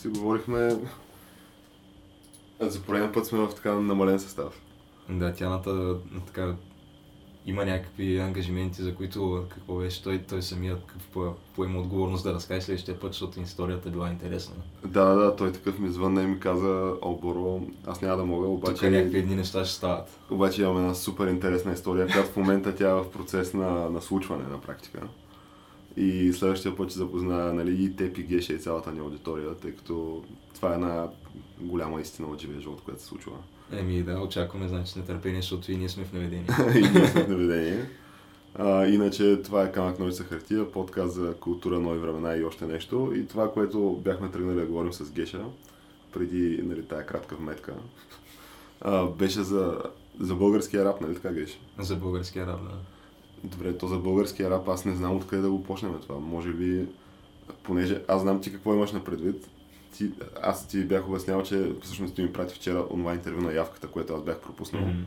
си говорихме, за пореден път сме в така намален състав. Да, тяната така има някакви ангажименти, за които какво беше той, той самият какво поема отговорност да разкаже следващия път, защото историята била интересна. Да, да, той такъв ми звънна и ми каза, о, Боро, аз няма да мога, Тук обаче, някакви едни неща ще стават. обаче имам една супер интересна история, която в момента тя е в процес на, на случване на практика. И следващия път ще запозная нали, и теб и Геша и цялата ни аудитория, тъй като това е една голяма истина от живия живот, която се случва. Еми да, очакваме, значи, нетърпение, защото и ние сме в наведение. и ние сме в наведение. А, иначе това е Камък Ножица хартия, подкаст за култура, нови времена и още нещо. И това, което бяхме тръгнали да говорим с Геша, преди нали, тая кратка вметка, а, беше за, за българския рап, нали така Геш? За българския рап, да. Добре, то за българския рап аз не знам откъде да го почнем това. Може би, понеже аз знам ти какво имаш на предвид, ти, аз ти бях обяснял, че всъщност ти ми прати вчера онлайн интервю на явката, което аз бях пропуснал. Мгм.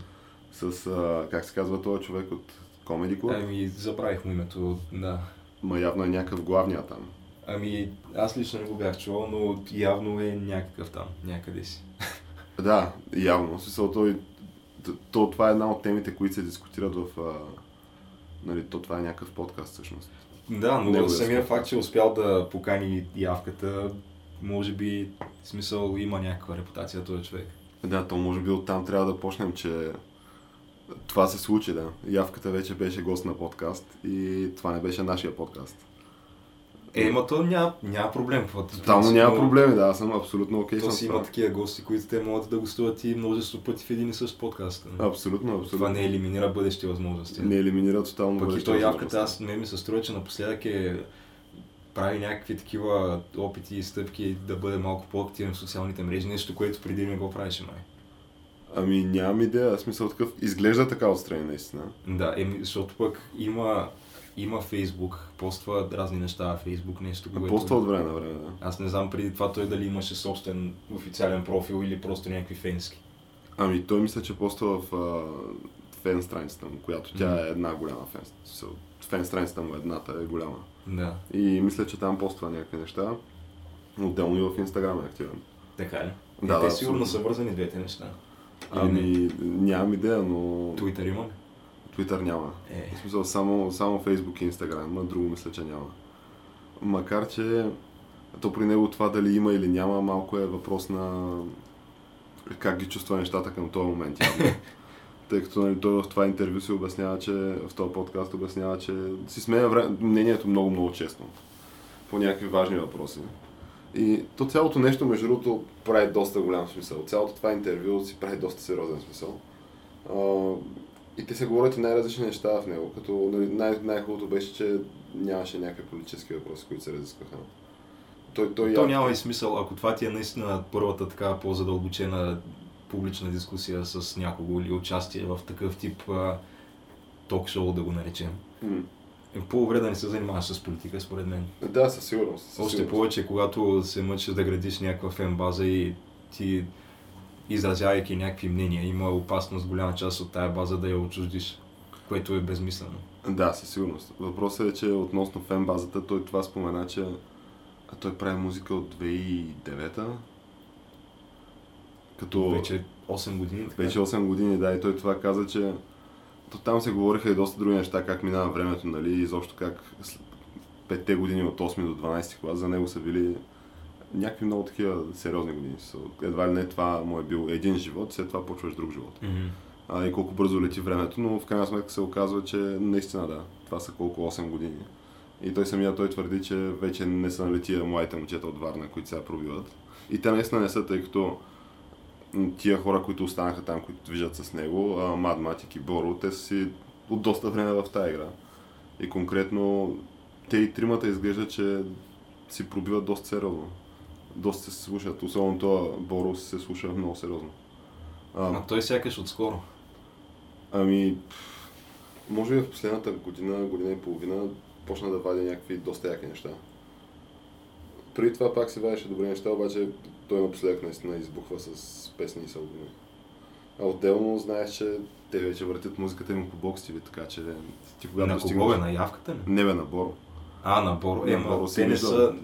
С, а, как се казва този човек от Comedy Club? Ами, забравих му името, да. Ма явно е някакъв главния там. Ами, аз лично не го бях чувал, но явно е някакъв там, някъде си. Да, явно. Смисъл, той, т- то, това е една от темите, които се дискутират в... Нали, то това е някакъв подкаст всъщност. Да, но Неговия самия смисъл. факт, че е успял да покани явката, може би, в смисъл, има някаква репутация този човек. Да, то може би оттам трябва да почнем, че това се случи, да. Явката вече беше гост на подкаст и това не беше нашия подкаст. Е, ма то няма, няма проблем. Тотално няма но проблеми, да, аз съм абсолютно окей То с си това. има такива гости, които те могат да гостуват и множество пъти в един и същ подкаст. Абсолютно, абсолютно. Това не елиминира бъдещи възможности. не елиминира тотално Пък и то явката, аз не ми се струва, че напоследък е прави някакви такива опити и стъпки да бъде малко по-активен в социалните мрежи, нещо, което преди не го правеше май. Ами нямам идея, смисъл такъв, изглежда така отстрани наистина. Да, еми, защото пък има, има Фейсбук, поства разни неща в Фейсбук, нещо, което... Поства от време на време, да. Аз не знам преди това той дали имаше собствен официален профил или просто някакви фенски. Ами той мисля, че поства в а, фен страницата му, която тя Мгм. е една голяма фен. Фен страницата му едната е голяма. Да, И мисля, че там поства някакви неща. Отделно и в Инстаграм е активен. така ли? Да, Да, те да, сигурно абсолютно. са вързани двете неща. Ами нямам идея, но Твитър има ли? Twitter няма. Е, В смисъл само, само Facebook и Instagram, а друго мисля, че няма. Макар, че то при него това дали има или няма, малко е въпрос на как ги чувства нещата към този момент. Явно. Тъй като нали, той в това интервю си обяснява, че в този подкаст обяснява, че си сменя вре- мнението много, много често. По някакви важни въпроси. И то цялото нещо, между другото, прави доста голям смисъл. Цялото това интервю си прави доста сериозен смисъл. И те се говорят и най-различни неща в него, като нали, най- най-хубавото беше, че нямаше някакви политически въпроси, които се разискваха. Той, той, То явно- няма и смисъл, ако това ти е наистина първата така по-задълбочена публична дискусия с някого или участие в такъв тип ток-шоу, да го наречем. Е по-добре да не се занимаваш с политика, според мен. Да, със сигурност. Със Още сигурност. повече, когато се мъчиш да градиш някаква фен база и ти изразявайки някакви мнения, има опасност голяма част от тая база да я отчуждиш, което е безмислено. Да, със сигурност. Въпросът е, че относно фен базата, той това спомена, че той прави музика от 2009 като Вече 8 години. Така. вече 8 години, да, и той това каза, че то там се говориха и доста други неща, как минава времето, нали, и изобщо как след петте години от 8 до 12 клас за него са били някакви много такива сериозни години. Са- Едва ли не това му е бил един живот, след това почваш друг живот. Мгм. а, и колко бързо лети времето, но в крайна сметка се оказва, че наистина да, това са колко 8 години. И той самия той твърди, че вече не са тия младите момчета от Варна, които сега пробиват. И те наистина не са, тъй като тия хора, които останаха там, които движат с него, Мад Матик и Боро, те са си от доста време в тази игра. И конкретно те и тримата изглежда, че си пробиват доста сериозно. Доста се слушат, особено това Борус се слуша много сериозно. А, Ма той сякаш отскоро. ами, може би в последната година, година и половина почна да вади някакви доста яки неща. Преди това пак се вадеше добри неща, обаче той напоследък наистина избухва с песни и с албуми. А отделно знаеш, че те вече въртят музиката им по бокс TV, така че ти когато на достигнеш... кого бе? На явката ли? Не бе, на Боро. А, на Боро. На Е, Боро си те не са...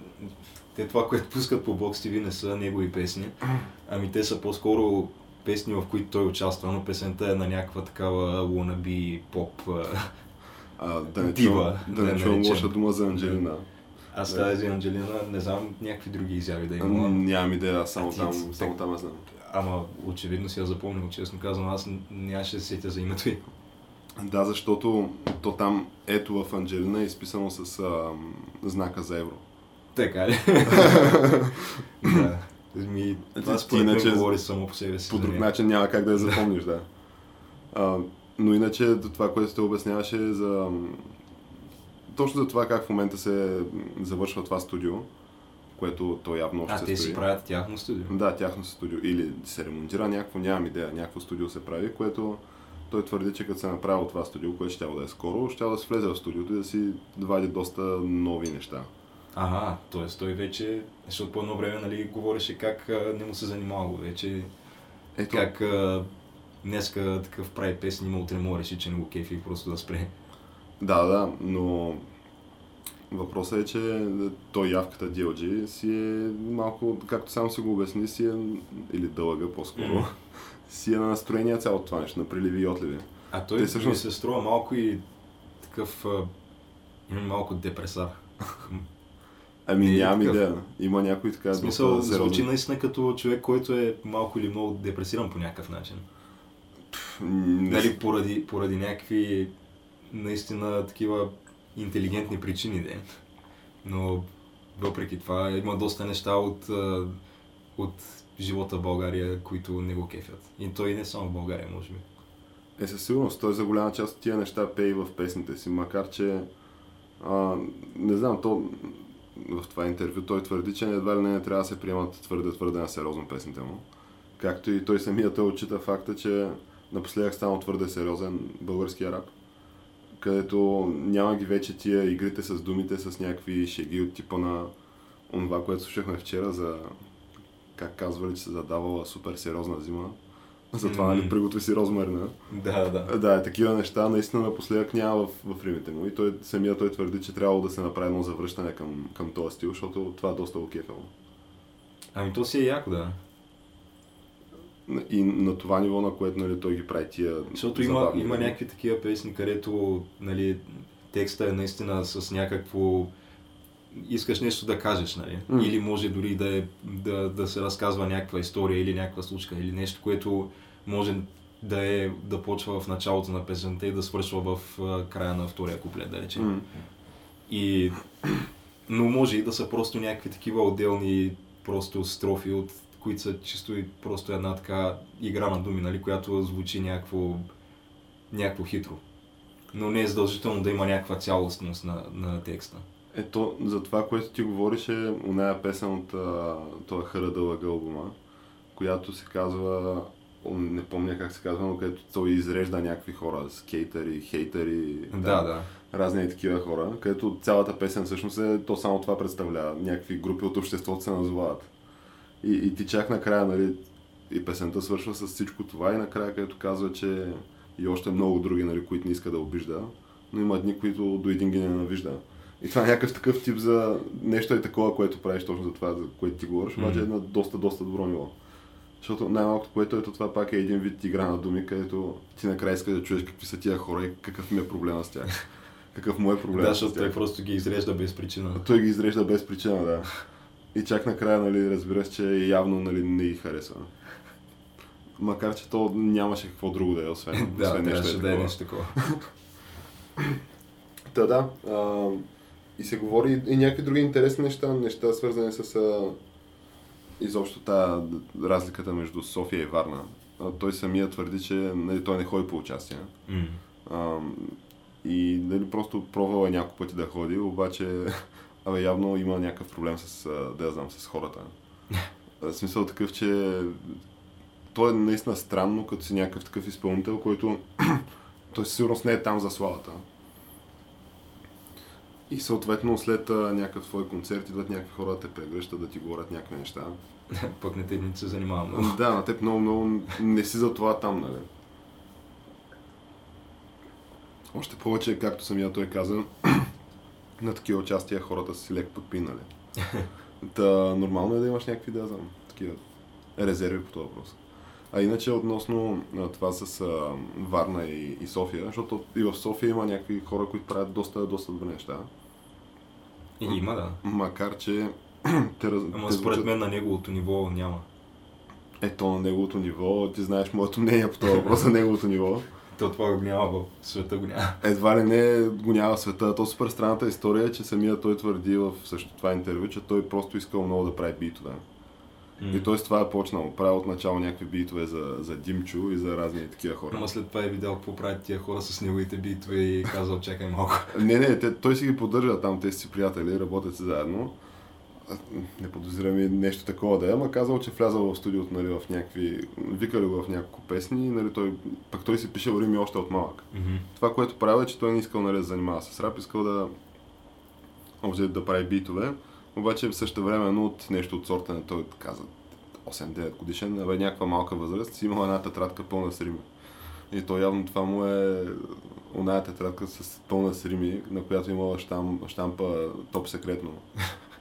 Те това, което пускат по Box TV не са негови песни. Ами те са по-скоро песни, в които той участва, но песента е на някаква такава wannabe поп. а, да не Дива, да да не чувам лоша дума за Анджелина. Аз Да. тази Анджелина не знам някакви други изяви да М, има. Нямам идея, само там, само там знам. Ама очевидно си я запомнил, честно казвам. Аз нямаше да се сетя за името й. Да, защото то там ето в Анджелина е изписано с а, знака за евро. Така ли? да. Ми, това Ти- според мен говори само по себе си. По друг начин няма как да я запомниш, да. А, но иначе това, което те обясняваше за... Точно за това как в момента се завършва това студио, което то явно още А, се те си правят тяхно студио. Да, тяхно студио. Или се ремонтира някакво, нямам идея, някакво студио се прави, което той твърди, че като се направи това студио, което ще да е скоро, ще да се влезе в студиото и да си вади доста нови неща. Ага, т.е. той вече, защото по едно време нали, говореше как а, не му се занимавало вече, Ето, как а, днеска такъв прави песни, има утре му реши, че не го кефи и просто да спре. Да, да, но въпросът е, че той явката DLG си е малко, както сам си го обясни, си е, или дълъга по-скоро, Мгм. си е на настроение цялото това нещо, на приливи и отливи. А той Те всъщност... се струва малко и такъв, има малко депресар. Ами Е, нямам идея. Има някой така В смисъл, доста звучи наистина като човек, който е малко или много депресиран по някакъв начин. Не, Нали, поради, поради някакви наистина такива интелигентни причини, де. Но въпреки това има доста неща от, от живота в България, които не го кефят. И той не само в България, може би. Е, със сигурност, той за голяма част от тия неща пее и в песните си, макар че, а, не знам, то в това интервю той твърди, че едва ли не, трябва да се приемат твърде, твърде на сериозно песните му. Както и той самият той отчита факта, че напоследък станал твърде сериозен българския рап, където няма ги вече тия игрите с думите, с някакви шеги от типа на онова, което слушахме вчера за как казвали, че се задавала супер сериозна зима. Затова, нали, Мгм. приготви си розмарина. Да, да. Да, е, такива неща наистина напоследък няма в, в римите му. И той самия той твърди, че трябвало да се направи едно завръщане към, към този стил, защото това доста го кефало. Ами то си е яко, да. И на това ниво, на което нали, той ги прави тия Защото има, има неща. някакви такива песни, където нали, текста е наистина с някакво... Искаш нещо да кажеш, нали? М. Или може дори да, е, да, да се разказва някаква история или някаква случка, или нещо, което може да е да почва в началото на песента и да свършва в края на втория куплет, да речем. М. И... Но може и да са просто някакви такива отделни просто строфи, от които са чисто и просто една така игра на думи, нали, която звучи някакво, някакво хитро. Но не е задължително да има някаква цялостност на, на текста. Ето, за това, което ти говориш е оная песен от този Хъра дълъг албума, която се казва, не помня как се казва, но където той изрежда някакви хора, скейтъри, хейтъри, Да, да. разни такива хора, където цялата песен всъщност е, то само това представлява. Някакви групи от обществото се назовават. И, и ти чак накрая, нали, и песента свършва с всичко това и накрая, където казва, че и още много други, нали, които не иска да обижда, но има дни, които до един ги ненавижда. И това е някакъв такъв тип за нещо е такова, което правиш точно за това, за което ти говориш, обаче е Мгм. на доста, доста добро ниво. Защото най-малкото, което ето това пак е един вид игра на думи, където ти накрая искаш да чуеш какви са тия хора и какъв ми е проблема с тях. Какъв му е проблем Да, защото той просто ги изрежда без причина. А Той ги изрежда без причина, да. И чак накрая, нали, разбираш, че явно нали, не ги харесва. Макар, че то нямаше какво друго да е, освен, да, освен нещо е да е нещо такова. Та да. А, и се говори и някакви други интересни неща, неща свързани с а, изобщо тази разликата между София и Варна. А, той самия твърди, че нали, той не ходи по участие. М. А, И нали, просто пробвал е няколко пъти да ходи, обаче абе, явно има някакъв проблем с, да я знам, с хората. В смисъл такъв, че той е наистина странно, като си някакъв такъв изпълнител, който той със сигурност не е там за славата. И съответно след някакъв твой концерт идват някакви хора да те прегръщат, да ти говорят някакви неща. Пък не те не се занимавам много. Да, на теб много, много не си за това там, нали? Още повече, както самия той каза, на такива участия хората са си леко подпинали. Та, нормално е да имаш някакви, да знам, такива резерви по този въпрос. А иначе относно това с а, Варна и, и София, защото и в София има някакви хора, които правят доста, доста добри неща. И има, да. Макар, че те. Ама те според мен на неговото ниво няма. Ето на неговото ниво, ти знаеш моето мнение по този въпрос за неговото ниво. То това го няма в света го няма. Едва ли не го няма в света. То супер странната история е, че самия той твърди в същото това интервю, че той просто искал много да прави битове. М. И с това е почнал. Правил от начало някакви битове за, за Димчо и за разни такива хора. Ама след това е видял какво правят тия хора с неговите битове и казал чакай малко. Не, не, те, той си ги поддържа там, те си приятели, работят си заедно. Не подозирам и нещо такова да е, ама казал, че влязал в студиото нали, в някакви... Викали го в няколко песни, нали, той, пък той си пише рими още от малък. Това, което правил е, че той не искал нали, да занимава с рап, искал да, общо да прави битове, обаче също време от нещо от сорта на той каза 8-9 годишен, абе някаква малка възраст, си имал една тетрадка пълна с рими. И то явно това му е оная тетрадка с пълна с рими, на която имала штам, штампа топ секретно.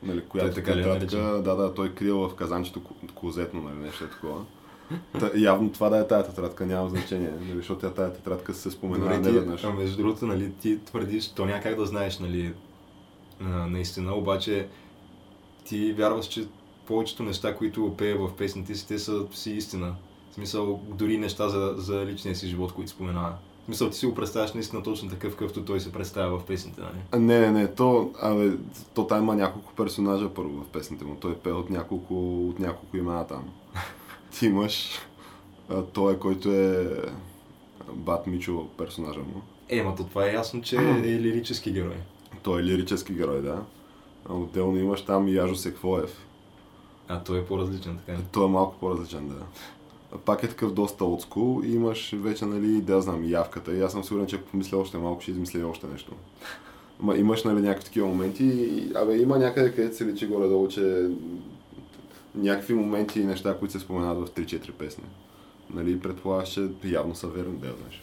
Нали, която така тетрадка, да, да, той криел в казанчето клозетно, нали, нещо е такова. Та, явно това да е тая тетрадка, няма значение, нали, защото тя тая тетрадка се споменава Добре, не веднъж. а между другото, нали, ти твърдиш, то няма как да знаеш, нали, наистина, обаче ти вярваш, че повечето неща, които пее в песните си, те са си истина. В смисъл, дори неща за, за личния си живот, които споменава. В смисъл, ти си го представяш наистина точно такъв, какъвто той се представя в песните, нали? Не, не, не, то, абе, то там има няколко персонажа първо в песните му. Той пее от няколко, от няколко имена там. Ти имаш а, той, който е Бат Мичо персонажа му. Е, ма то това е ясно, че е лирически герой. Той е лирически герой, да. А отделно имаш там Яжо Секвоев. А той е по-различен, така ли? Той е малко по-различен, да. Пак е такъв доста отскул и имаш вече, нали, да знам, явката. И аз съм сигурен, че ако помисля още малко, ще измисля и още нещо. Ма имаш, нали, някакви такива моменти и, абе, има някъде, където се личи горе-долу, че някакви моменти и неща, които се споменават в 3-4 песни. Нали, предполагаш, че явно са верни, да знаеш.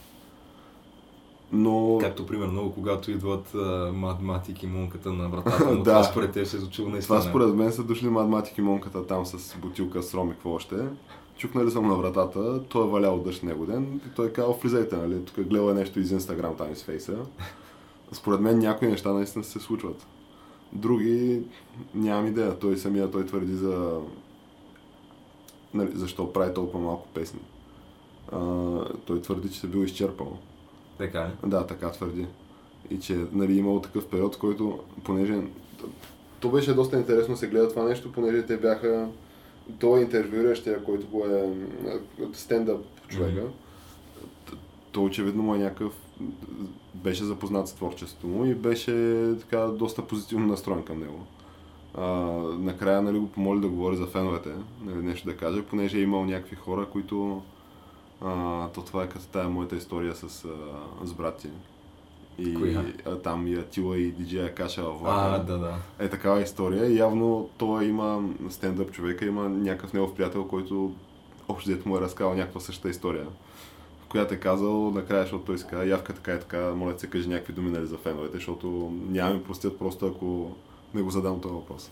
Но... Както примерно, когато идват а, математик и монката на вратата, но Да. това според теб се е случило наистина. Това според мен са дошли математики монката там с бутилка с ром и какво още. Чукнали съм на вратата, той е валял дъжд него ден и той е казал, влизайте, нали, тук гледа нещо из Инстаграм там из Фейса. Според мен някои неща наистина се случват. Други нямам идея. Той самия той твърди за нали, защо прави толкова малко песни. А, той твърди, че се бил изчерпал. Така ли? Да, така твърди. И че нали, имало такъв период, в който, понеже... То беше доста интересно се гледа това нещо, понеже те бяха... Той интервюиращия, който го е стендъп човека, т- то очевидно му е някакъв... Беше запознат с творчеството му и беше така доста позитивно настроен към него. А, накрая нали, го помоли да говори за феновете, нали, нещо да каже, понеже е имал някакви хора, които а, то това е като тая моята история с, а, с брат ти. И Коя? а, там и Атила и диджея Каша във влака. А, да, да. Е такава история. И явно той има стендъп човека, има някакъв негов приятел, който общо дето му е разказал някаква същата история. Която е казал накрая, защото той си каза, явка така и така, моля да се кажи някакви думи нали, за феновете, защото няма ми простят просто ако не го задам този въпрос.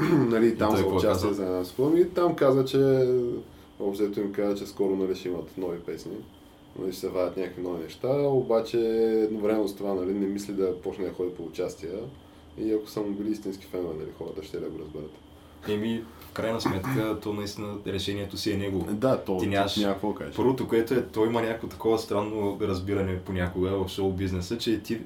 нали, там за какво участие за една и там каза, че обзето им каза, че скоро нали, ще имат нови песни. Нали, ще се вадят някакви нови неща, обаче едновременно с това нали, не мисли да почне да ходи по участия. И ако са му били истински фенове, нали, хората ще да го разберат. Еми, в крайна сметка, то наистина решението си е негово. Да, то Ти нямаш- няма какво да кажеш. Първото, което е, той има някакво такова странно разбиране понякога в шоу бизнеса, че ти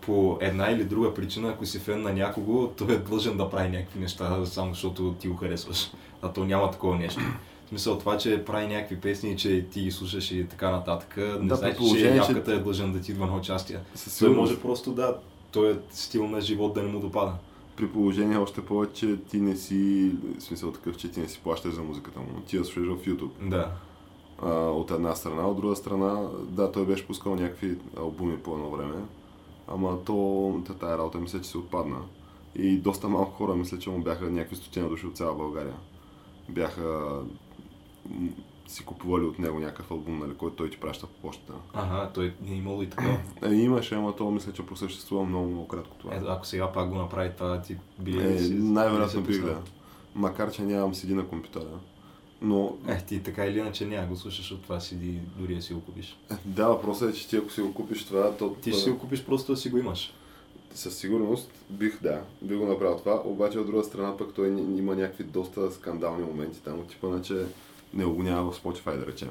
по една или друга причина, ако си фен на някого, той е длъжен да прави някакви неща, само защото ти го харесваш. А то няма такова нещо. В смисъл това, че прави някакви песни, че ти ги слушаш и така нататък, не Да, значи, че че- явката е длъжен да ти идва на участие. Със Той може просто да, той е стил на живот да не му допада. При положение още повече ти не си, в смисъл такъв, че ти не си плащаш за музиката му. Ти я слушаш в YouTube. Да. А, от една страна, от друга страна, да, той беше пускал някакви албуми по едно време, ама то, та- тая работа мисля, че се отпадна. И доста малко хора, мисля, че му бяха някакви стотина души от цяла България. Бяха си купували от него някакъв албум, нали, който той ти праща по почтата. Ага, той не е имало и такова. Е, имаше, ама то мисля, че просъществува много, много кратко това. Е, ако сега пак го направи това, ти би Е, най-вероятно би да. Макар, че нямам CD на компютъра. Но Е, ти така или иначе няма го слушаш от това си, дори да си го купиш. да, въпросът е, че ти ако си го купиш това, то Ти ще си го купиш просто да си го имаш. със сигурност бих, да, бих го направил това, обаче от друга страна пък той има някакви доста скандални моменти там, от типа на, че не го няма в Spotify, да речем.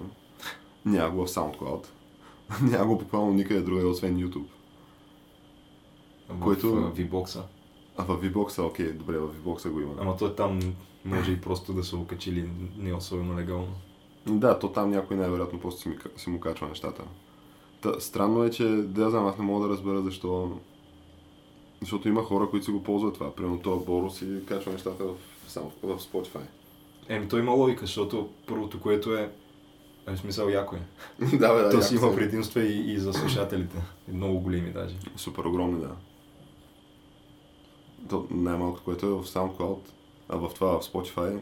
Няма го в SoundCloud. няма го буквално никъде другаде, освен YouTube. В, Който- в V-Box-а. А в VBOX, окей, добре, в VBOX го има. Ама той там може и просто да са окачили не особено легално. Да, то там някой най-вероятно просто си, ми, си му качва нещата. Та, странно е, че, да знам, аз не мога да разбера защо... Защото има хора, които си го ползват това. Примерно това Боро си качва нещата в, само в Spotify. Еми, той има логика, защото първото, което е, в смисъл яко е. да, бе, да, То си има предимства и, и за слушателите. Много големи даже. Супер огромни, да. То най-малкото, което е в SoundCloud, а в това в Spotify,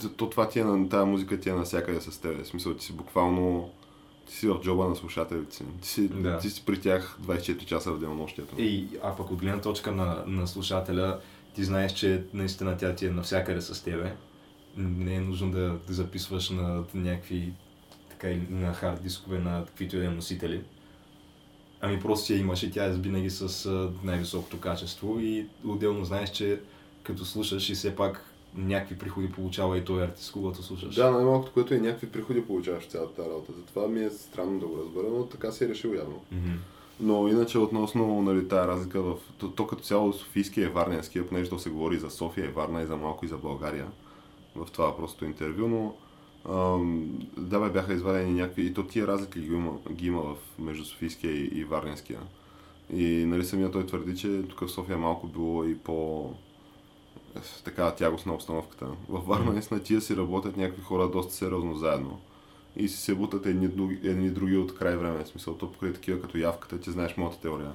то- то това ти е на тази музика ти е навсякъде с теб. В смисъл, ти си буквално ти си в джоба на слушателите си. Ти си, Да. ти си при тях 24 часа в денонощието. И, а пък от гледна точка на, на слушателя, ти знаеш, че наистина тя ти е навсякъде с тебе. Не е нужно да, да записваш на някакви така, или на хард дискове, на каквито и да е носители. Ами просто я имаш и тя е винаги с най-високото качество и отделно знаеш, че като слушаш и все пак някакви приходи получава и този артист, когато слушаш. Да, най-малкото, което е някакви приходи получаваш цялата тази работа. Затова ми е странно да го разбера, но така си е решил явно. Мгм. Но иначе относно нали, тая разлика в... То, то като цяло Софийския и Варненския, понеже то се говори за София и Варна и за малко и за България в това просто интервю, но ам, да бе, бяха извадени някакви... И то тия разлики ги има, ги има в, между Софийския и, и Варненския. И нали самия той твърди, че тук в София малко било и по така тягостна обстановката. Във Варна наистина тия си работят някакви хора доста сериозно заедно. И си се бутат едни, други- едни други от край време. В смисъл, то покрай такива като явката, ти знаеш моята теория.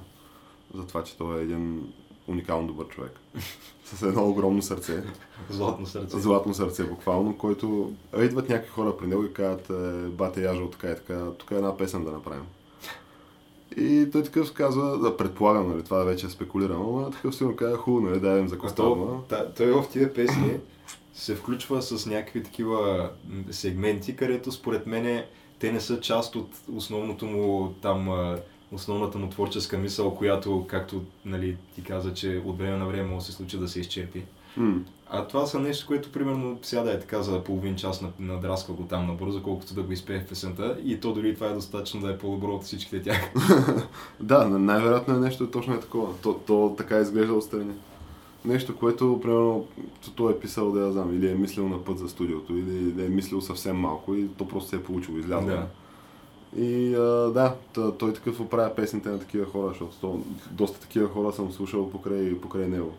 За това, че той е един уникално добър човек. С едно огромно сърце. Златно сърце. Златно сърце, буквално, който... Идват някакви хора при него и казват, е, бате Яжо, така и така, тук е една песен да направим. И той такъв казва, да предполагам, нали, това вече е спекулирано, но такъв си му казва, хубаво, нали, им за А костюма. то, та, той в тия песни се включва с някакви такива сегменти, където според мен те не са част от основното му там основната му творческа мисъл, която, както нали, ти каза, че от време на време може да се случи да се изчерпи. М, А това са нещо, което примерно сяда е така за половин час на, надрасква го там набързо, колкото да го изпее в песента и то дори това е достатъчно да е по-добро от всичките тях. Да, най-вероятно е нещо точно е такова. То, то така изглежда отстрани. Нещо, което, примерно, то той е писал, да я знам, или е мислил на път за студиото, или да е мислил съвсем малко и то просто се е получило, излязло. Да. И а, да, той такъв оправя песните на такива хора, защото то, доста такива хора съм слушал покрай, покрай него,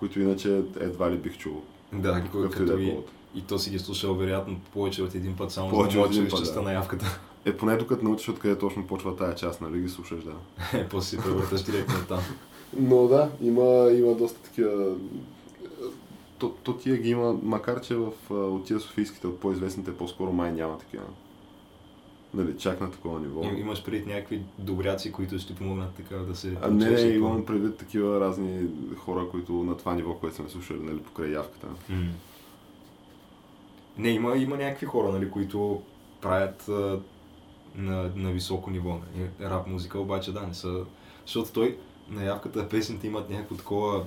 които иначе едва ли бих чул. Да, Какъвто и да като е и, повод. и то си ги слушал вероятно повече от един път, само Повече за да научиш частта да. на явката. Е, поне докато научиш откъде точно почва тая част, нали ги слушаш, да. Е, после си превърташ директно там. Но да, има, има доста такива... То, то тия ги има, макар че в, от тия софийските, от по-известните, по-скоро май няма такива. Нали, чак на такова ниво. И, имаш предвид някакви добряци, които ще помогнат така да се... А не, не, имам предвид такива разни хора, които на това ниво, което сме слушали, нали, покрай явката. М. Не, има, има някакви хора, нали, които правят а, на, на високо ниво. Нали, рап музика, обаче да, не са... Защото той, на явката, песните имат някакво такова...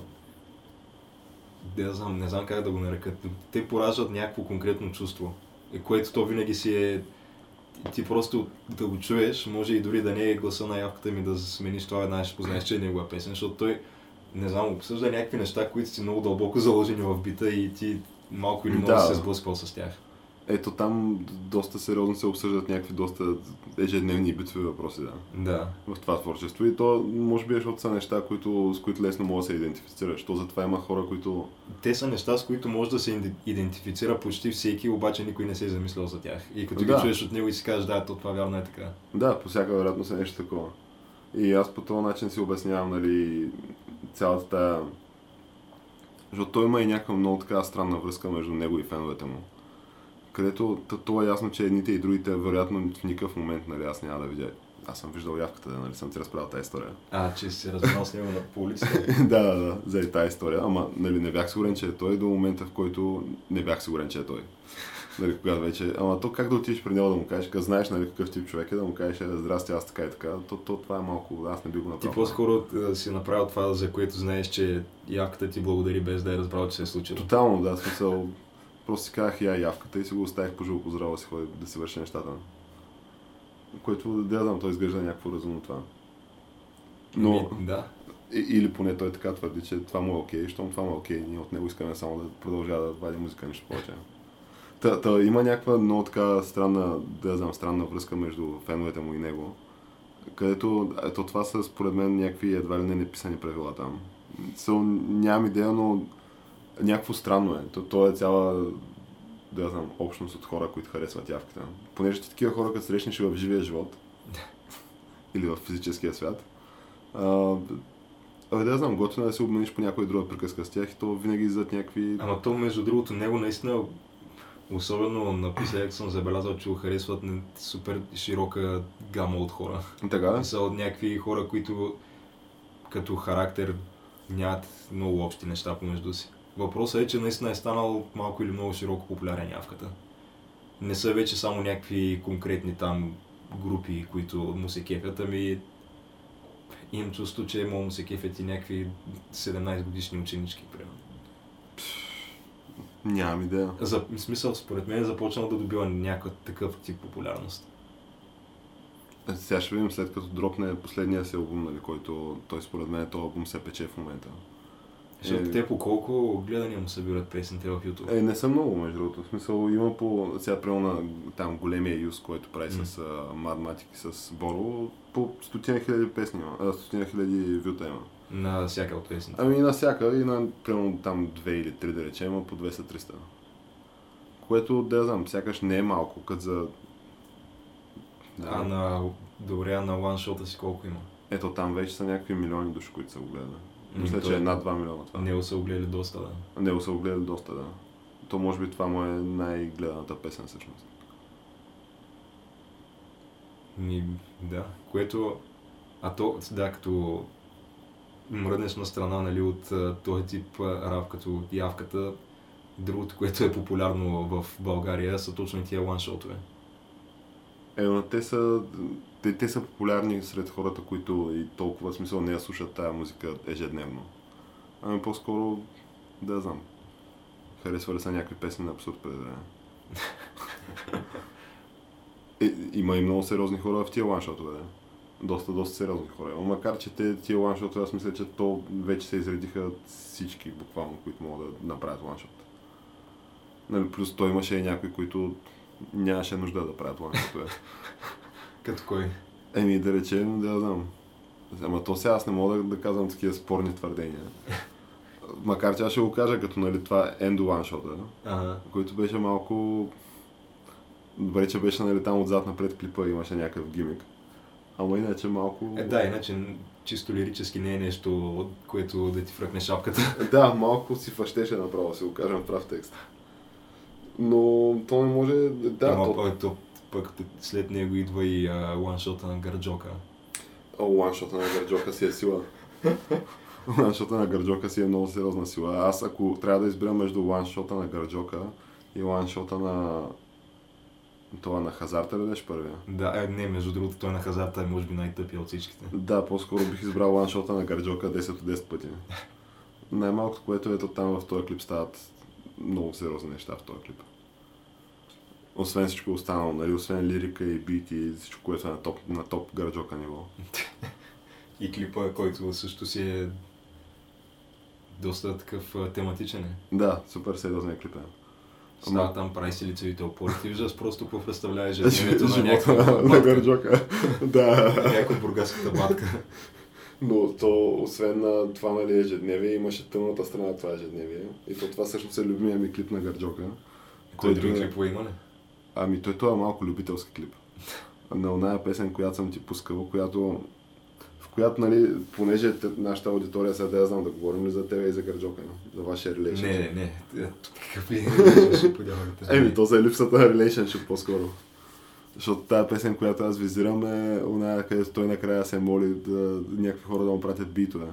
Не знам, не знам как да го нарекат. Те пораждат някакво конкретно чувство, е, което то винаги си е... Ти просто да го чуеш, може и дори да не е гласа на явката ми да смениш това веднага, ще познаеш, че е негова песен, защото той не знам, обсъжда някакви неща, които си много дълбоко заложени в бита и ти малко или много Да. се сблъсквал с тях. Ето там доста сериозно се обсъждат някакви доста ежедневни и битови въпроси, да. Да. В това творчество. И то, може би, защото са неща, които, с които лесно мога да се идентифицираш. То затова има хора, които... Те са неща, с които може да се иде- идентифицира почти всеки, обаче никой не се е замислял за тях. И като Да. ги чуеш от него и си кажеш, да, то това вярно е така. Да, по всяка вероятност е нещо такова. И аз по този начин си обяснявам, нали, цялата тая... Защото той има и някаква много така странна връзка между него и феновете му. Където то, то е ясно, че едните и другите, вероятно в никакъв момент, нали, аз няма да видя. Аз съм виждал явката, да, нали, съм ти разправил тази история. А, че си разбрал с него на по улицата. да, да, да, заради тази история. Ама, нали, не бях сигурен, че е той до момента, в който не бях сигурен, че е той. Нали, когато вече... Ама то как да отидеш при него да му кажеш, като знаеш нали, какъв тип човек е, да му кажеш, е, здрасти, аз така и така, то, то това е малко, аз не би го Ти направил. по-скоро а, си направил това, за което знаеш, че явката ти благодари без да е разбрал, че се е случило. Тотално, да, смисъл. Просто си казах я явката и си го оставих по жилко здраво си ходи да си върши нещата. Което, да я знам, той изглежда някакво разумно това. Но, Ми, да. или поне той така твърди, че това му е окей, щом това му е окей, ние от него искаме само да продължава да вади музика, нищо повече. Та, та, има някаква много така странна, да знам, странна връзка между феновете му и него, където, ето това са според мен някакви едва ли не неписани правила там. So, нямам идея, но някакво странно е. То, то е цяла, да знам, общност от хора, които харесват явката. Понеже ти такива хора, като срещнеш в живия живот, или в физическия свят, а, Абе, да знам, готино е да се обмениш по някоя друга приказка с тях и то винаги излизат някакви... Ама то, между другото, него наистина, особено напоследък съм забелязал, че го харесват на супер широка гама от хора. Така, Са от някакви хора, които като характер нямат много общи неща помежду си. Въпросът е, че наистина е станал малко или много широко популярен явката. Не са вече само някакви конкретни там групи, които му се кефят, ами имам чувство, че да му се кефят и някакви 17 годишни ученички, примерно. нямам идея. За, в смисъл, според мен е започнал да добива някакъв такъв тип популярност. Е, Сега ще видим след като дропне последния си албум, нали, който той според мен този албум се пече в момента. Защото Е. те по колко гледания му събират песните в YouTube. Е, не са много, между другото. В смисъл има по... Сега на там големия юз, който прави с uh, Madmatic и с Боро, по стотина хиляди песни има, а, стотина хиляди вюта има. На всяка от песните. Ами на всяка, и на примерно там две или три да речем, има по 200-300. Което, да знам, сякаш не е малко, като за... А на добре, а на ланшота си колко има? Ето там вече са някакви милиони души, които са го гледали. Мисля, че е над 2 милиона това. Него са огледали доста, да. Него са го гледали доста, да. То може би това му е най-гледаната песен всъщност. Ми, да. Което, а то, да, като мръднеш на страна, нали, от този тип а, рап, като явката, другото, което е популярно в България, са точно тия ланшотове. Е, но те са, те, те са популярни сред хората, които и толкова смисъл не я слушат тая музика ежедневно. Ами по-скоро, да знам. Харесвали са някакви песни на абсурд преди време. е, има и много сериозни хора в тия ланшотове. Да. Доста, доста сериозни хора. Макар, че те, тия ланшотове, аз мисля, че то вече се изредиха всички, буквално, които могат да направят ланшот. Нали, плюс той имаше и някои, които нямаше нужда да правят ланшотове. Като кой? Еми, да речем, да знам. Ама то сега аз не мога да, да казвам такива спорни твърдения. Макар че аз ще го кажа като нали, това End One Shot, Ага. който беше малко... Добре, че беше нали, там отзад напред клипа имаше някакъв гимик. Ама иначе малко... Е, да, иначе чисто лирически не е нещо, което да ти фръкне шапката. Да, малко си фащеше направо, си го кажем в прав текст. Но то не може... Да, Ама, то... то... пък след него идва и а, ланшота на Гарджока. О, ланшота на Гърджока си е сила. ланшота на Гърджока си е много сериозна сила. Аз ако трябва да избера между ланшота на Гърджока и ланшота на... Това на Хазарта ли беше първия? Да, е, не, между другото, той на хазарта е може би най-тъпия от всичките. Да, по-скоро бих избрал ланшота на Гърджока 10 от 10 пъти. Най-малкото, което ето там в този клип стават много сериозни неща в този клип. Освен всичко останало, нали? Освен лирика и бит и всичко, което е на топ, на топ Гърджока ниво. И клипа, който също си е доста такъв тематичен. е. Да, супер сериозен клип е. Става Ама- там, прави си лицевите опори. Ти виждаш просто какво представлява ежедневието на някаква на батка. Гарджока. да. Някаква бургаската батка. Но то, освен на това, нали, ежедневие, имаше тъмната страна на това ежедневие. И то това всъщност е любимия ми клип на Гарджока. Кой други е- клипове има ли? Ами той, той е малко любителски клип. На оная песен, която съм ти пускал, която в която, нали, понеже нашата аудитория сега да знам да говорим ли за тебе и за Гарджока, за вашия relationship. Не, не, не. Е, ще подявате? Еми, то за липсата на relationship по-скоро. Защото тази песен, която аз визирам е оная, където той накрая се моли да някакви хора да му пратят битове.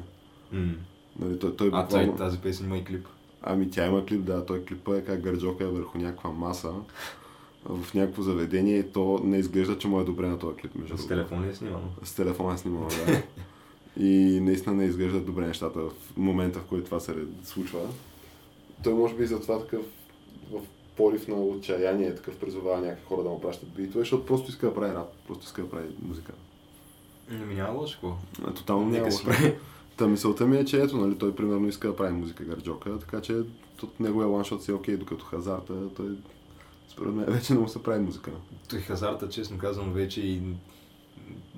М. Нали, той, той А тази, тази песен има и клип. Ами тя има клип, да, той клипа е как Гърджока е върху някаква маса в някакво заведение и то не изглежда, че му е добре на този клип. Между С другото. телефон ли е снимано? С телефона е снимала, да. И наистина не изглеждат добре нещата в момента, в който това се случва. Той може би затова такъв в порив на отчаяние, такъв призовава някакви хора да му пращат битове, защото просто иска да прави рап, просто иска да прави музика. Ами няма лошо какво. А, Тотално няма прави. Та мисълта ми е, че ето, нали, той примерно иска да прави музика Гарджока, така че от неговия ланшот си е окей, докато хазарта, той според мен вече не му се прави музика. Той хазарта, честно казвам, вече и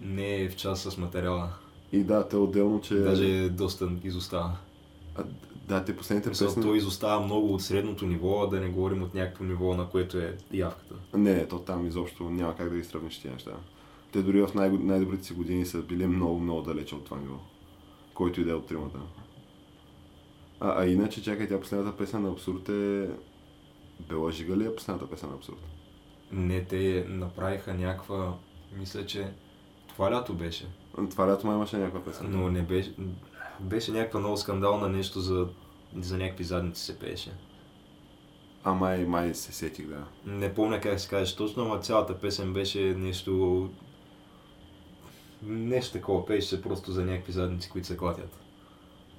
не е в час с материала. И да, те отделно, че... Даже доста изостава. А, да, те последните Мисъл, песни... той изостава много от средното ниво, а да не говорим от някакво ниво, на което е явката. Не, то там изобщо няма как да ги сравниш тези неща. Те дори в най- най-добрите си години са били много, много далече от това ниво. Който и да е от тримата. А, а иначе, чакай, тя последната песен на Абсурд е... Бела Жига ли е последната песен на Абсурд? Не, те направиха някаква, мисля, че това лято беше, Това лято май имаше някаква песен. но не беше, беше някаква много скандална нещо за, за някакви задници се пееше. А май, май се сетих, да. Не помня как се казваш точно, но цялата песен беше нещо... Нещо такова, пееше се просто за някакви задници, които се клатят.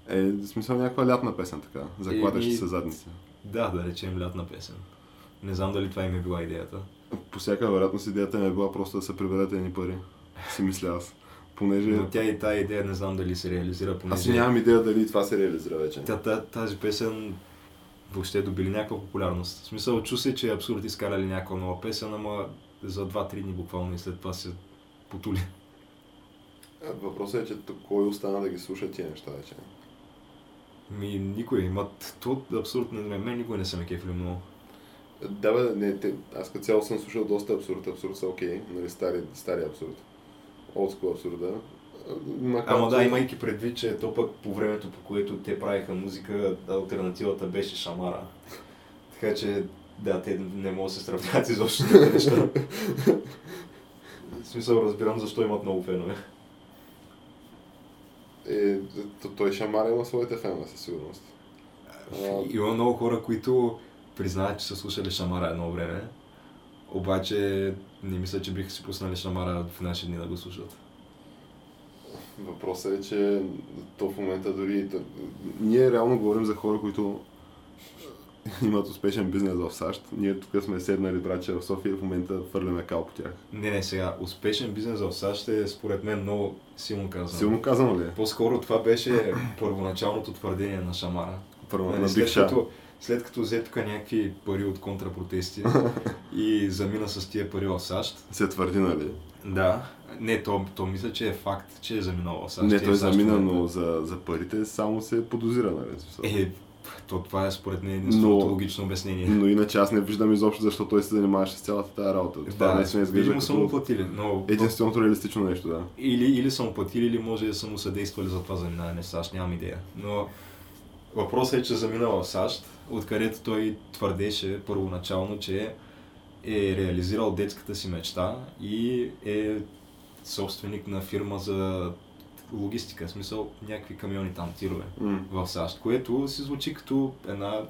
Е, в смисъл някаква лятна песен така, за Еми- се задници. Да, да речем лятна песен. Не знам дали това им е била идеята. По всяка вероятност идеята ми е била просто да се приберете едни пари. Си мисля аз. Понеже... Но тя и тази идея не знам дали се реализира, понеже... Аз нямам идея дали това се реализира вече. Тя, та- тази песен въобще добили някаква популярност. В смисъл, чу се, че абсурд изкарали някаква нова песен, ама за 2-3 дни буквално и след това се потули. А, Въпросът е, че кой остана да ги слуша тия неща вече. Ми, никой, имат то абсурд, не, мен никой не са ме кефили много. Да, бе, не, те, аз като цяло съм слушал доста абсурд. Абсурд са окей, нали, стари, стари абсурд. Олдскул абсурда. Макар, Ама да, имайки предвид, че то пък по времето, по което те правиха музика, альтернативата беше шамара. Така че, да, те не могат да се сравняват изобщо неща. В смисъл, разбирам защо имат много фенове. Е, той Шамара има своите фенове със сигурност. А, Има много хора, които признават, че са слушали Шамара едно време, обаче не мисля, че биха си пуснали Шамара в наши дни да го слушат. Въпросът е, че то в момента дори... Ние реално говорим за хора, които имат успешен бизнес в САЩ. Ние тук сме седнали братче в София и в момента фърляме кал по тях. Не, не, сега, успешен бизнес в САЩ е според мен много силно казано. Силно казано ли е? По-скоро това беше първоначалното твърдение на Шамара. Първо, Нали, на след, като, след като взе тук някакви пари от контрапротести и замина с тия пари в САЩ, Се твърди, нали? да, не, то, то мисля, че е факт, че е заминал в САЩ. Не, той в САЩ замина, в момента- но за, за парите само се подозира, нали? Е, то това е според мен единственото Но- логично обяснение. Но иначе аз не виждам изобщо защо той се занимаваше с цялата тази работа. Това да, наистина изглежда видимо са му като платили, но единственото реалистично нещо, да. или, или са му платили, или може да са му съдействали за това заминаване в САЩ, нямам идея. Но въпросът е, че замина в САЩ, откъдето той твърдеше първоначално, че е реализирал детската си мечта и е собственик на фирма за логистика, в смисъл някакви камиони там, тирове М. в САЩ, което си звучи като една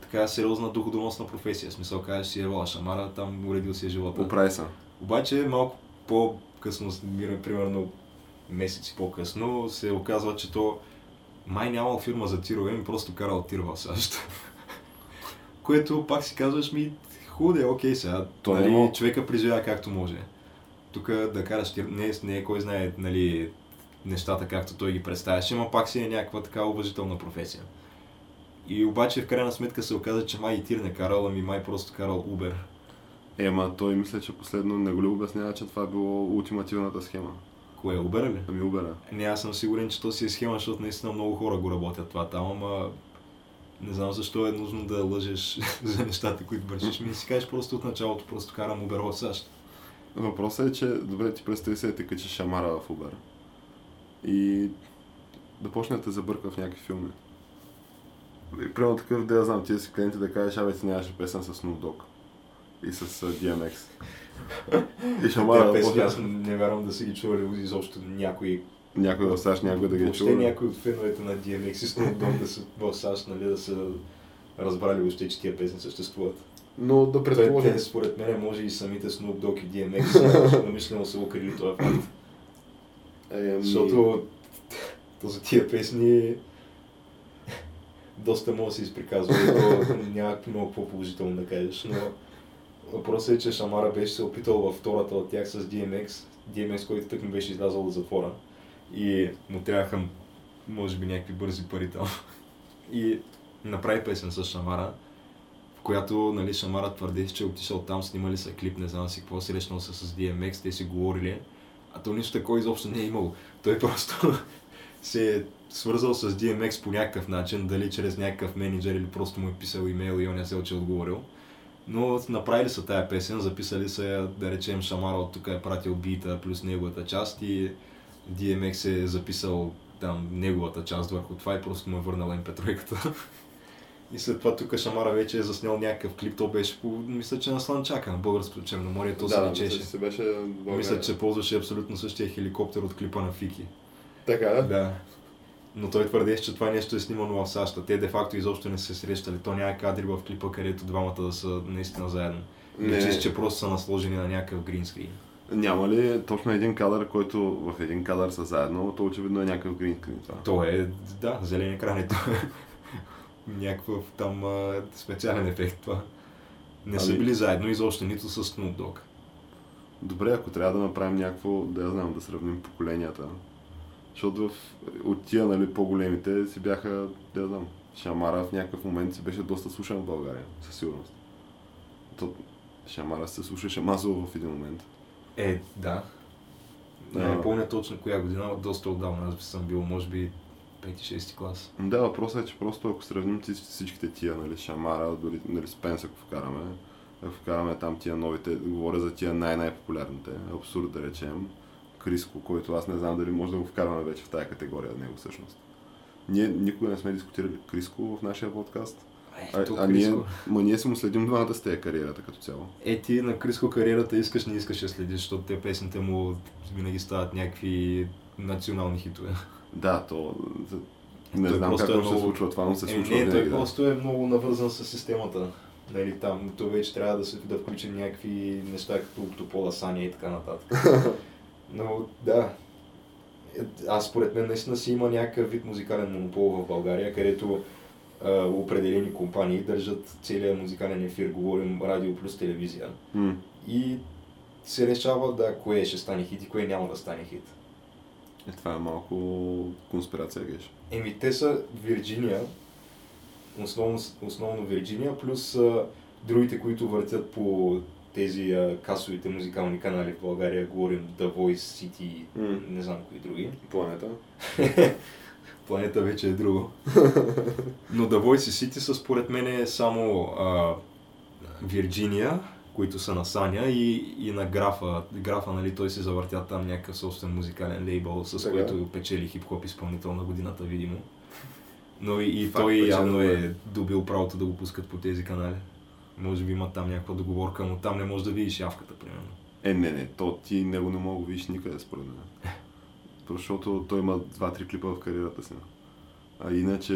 така сериозна доходоносна професия. В смисъл, кажеш си Ева Шамара, там уредил си е живота. Оправи се. Обаче малко по-късно, примерно месеци по-късно, се оказва, че то май нямал фирма за тирове, ми просто карал тир в САЩ. Което пак си казваш ми, хубаво да е, окей сега, То нали, няма- човека преживява както може. Тук да караш тир, не, е- не е кой знае, нали, нещата както той ги представяше, но пак си е някаква така уважителна професия. И обаче в крайна сметка се оказа, че май и тир не карал, ами май просто карал Uber. Ема, той мисля, че последно не го ли обяснява, че това е било ултимативната схема? Кое е Uber ли? Ами Uber. Не, аз съм сигурен, че то си е схема, защото наистина много хора го работят това там, ама не знам защо е нужно да лъжеш за нещата, които вършиш. Ми си кажеш просто от началото, просто карам Uber в САЩ. Въпросът е, че добре ти представи се те качиш шамара в Uber. И да почне да те забърка в някакви филми. И, примерно такъв, да я знам, ти си клиенти да кажеш, абе ти нямаше песен с Snoop Dogg и с uh, DMX. и шамара да почне. аз не вярвам да са ги чували изобщо някой. Някой в САЩ някой да ги е въобще чува. някой от феновете на DMX и Snoop Dogg да са в САЩ, нали, да са разбрали въобще, че тия песни съществуват. Но да предположим. те, според мен, може и самите Snoop Dogg и DMX намишлено са укрили този факт. Ами, Защото то за тия песни доста може да се изприказва и то няма много по-положително да кажеш, но въпросът е, че Шамара беше се опитал във втората от тях с DMX, DMX, който тък не беше излязъл от затвора. И му трябваха може би някакви бързи пари там. И направи песен с Шамара, в която нали, Шамара твърди, че е отишъл там, снимали са клип, не знам си какво, срещнал се с DMX, те си говорили, а то нищо такова изобщо не е имало. Той просто се е свързал с DMX по някакъв начин, дали чрез някакъв менеджер или просто му е писал имейл и он не се е отговорил. Но направили са тая песен, записали са да речем, Шамара от тук е пратил бита плюс неговата част и DMX е записал там неговата част върху това и просто му е върнал MP3-ката. И след това тук Шамара вече е заснял някакъв клип, то беше по, мисля, че на Слънчака, на българското Черноморие, то се да, да, личеше. мисля, че се беше България. Мисля, че ползваше абсолютно същия хеликоптер от клипа на Фики. Така, да? Да. Но той твърдеше, че това нещо е снимано в САЩ. Те де-факто изобщо не се срещали. То няма кадри в клипа, където двамата да са наистина заедно. Не. Личи, че просто са насложени на някакъв гринскрин. Няма ли точно един кадър, който в един кадър са заедно, то очевидно е някакъв гринскрин това. То е, да, зелен екран е. Някакъв там а, специален ефект това. Не са Ами- били заедно изобщо, нито с Snoop Dogg. Добре, ако трябва да направим някакво, да я знам, да сравним поколенията. Защото в, от тия нали, по-големите си бяха, да я знам, Шамара в някакъв момент си беше доста слушан в България, със сигурност. То, Шамара се слушаше масово в един момент. Е, да. Да. Не помня точно коя година, доста отдавна. Аз съм бил, може би, 5-6 клас. Да, въпросът е, че просто ако сравним всички- всичките тия, нали, Шамара, дори нали, Спенс, ако вкараме, ако вкараме там тия новите, говоря за тия най-най-популярните, абсурд да речем, Криско, който аз не знам дали може да го вкарваме вече в тая категория него всъщност. Ние никога не сме дискутирали Криско в нашия подкаст. А, Е, то а ние, Криско. ма ние си му следим двамата с тея кариерата като цяло. Е, ти на Криско кариерата искаш, не искаш да следиш, защото те песните му винаги стават някакви национални хитове. Да, то... Не Той знам как е да се много- случва това, но се Е, случва не, той просто е много навързан с системата. Нали, там, то вече трябва да, се, да включим някакви неща, като Октопола, Саня и така нататък. Но да, Е, аз според мен наистина си има някакъв вид музикален монопол в България, където а, определени компании държат целият музикален ефир, говорим радио плюс телевизия. М. И се решава да кое ще стане хит и кое няма да стане хит. Е, това е малко конспирация, геш. Еми, те са Вирджиния, основно, основно Вирджиния, плюс а, другите, които въртят по тези а, касовите музикални канали в България, говорим The Voice City, М. не знам кои други. Планета. Планета вече е друго. Но The Voice City са според мен е само а, Вирджиния, които са на Саня и, и на Графа. Графа, нали, той се завъртя там някакъв собствен музикален лейбъл, с Така. който печели хип-хоп изпълнител на годината, видимо. Но и, и Факт, той явно е добил правото да го пускат по тези канали. Може би има там някаква договорка, но там не можеш да видиш явката, примерно. Е, не, не, то ти него не мога да видиш никъде според мен. Защото той има два-три клипа в кариерата си. А иначе